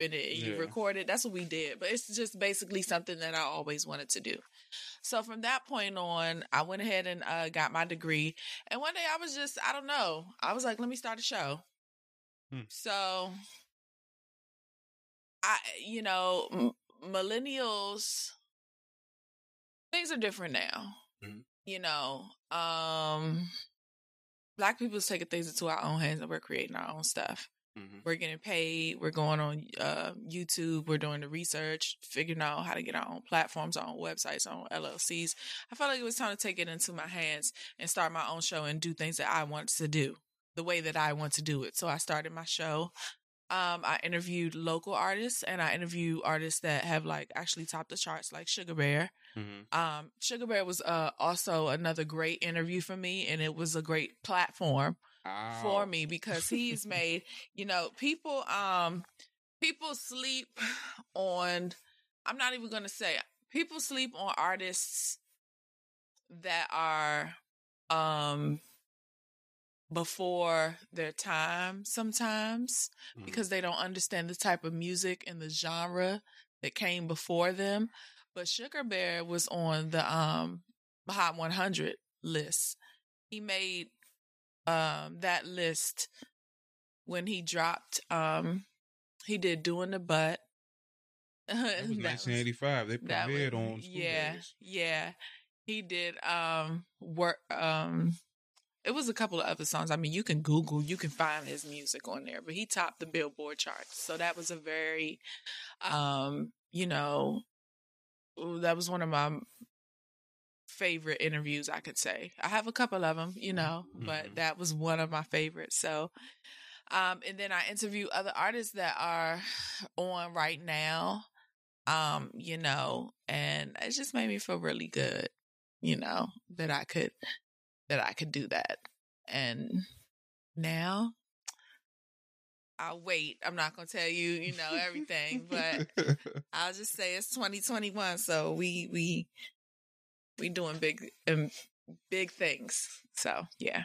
and it, you record it. That's what we did. But it's just basically something that I always wanted to do. So from that point on, I went ahead and uh, got my degree. And one day I was just, I don't know, I was like, let me start a show. Hmm. So I, you know, m- millennials, things are different now. Mhm. You know, um, black people's taking things into our own hands and we're creating our own stuff. Mhm. We're getting paid. We're going on uh, YouTube. We're doing the research, figuring out how to get our own platforms, our own websites, our own LLCs. I felt like it was time to take it into my hands and start my own show and do things that I want to do the way that I want to do it. So I started my show. Um, I interviewed local artists and I interviewed artists that have like actually topped the charts, like Sugar Bear. Mhm. Um, Sugar Bear was uh, also another great interview for me, and it was a great platform for me because he's made you know people um people sleep on i'm not even gonna say people sleep on artists that are um before their time sometimes Mhm. because they don't understand the type of music and the genre that came before them. But sugar bear was on the um hot 100 list. He made um that list when he dropped um he did doing the butt That was 1985. They put that head was- on. School yeah Days. yeah he did um work um it was a couple of other songs i mean you can google you can find his music on there but he topped the billboard charts so that was a very um you know that was one of my favorite interviews i could say i have a couple of them you know but Mhm. that was one of my favorites so um and then i interview other artists that are on right now um you know and it just made me feel really good you know that i could that i could do that and now i'll wait i'm not gonna tell you you know everything but i'll just say it's 2021 so we we we doing big um, big things. So yeah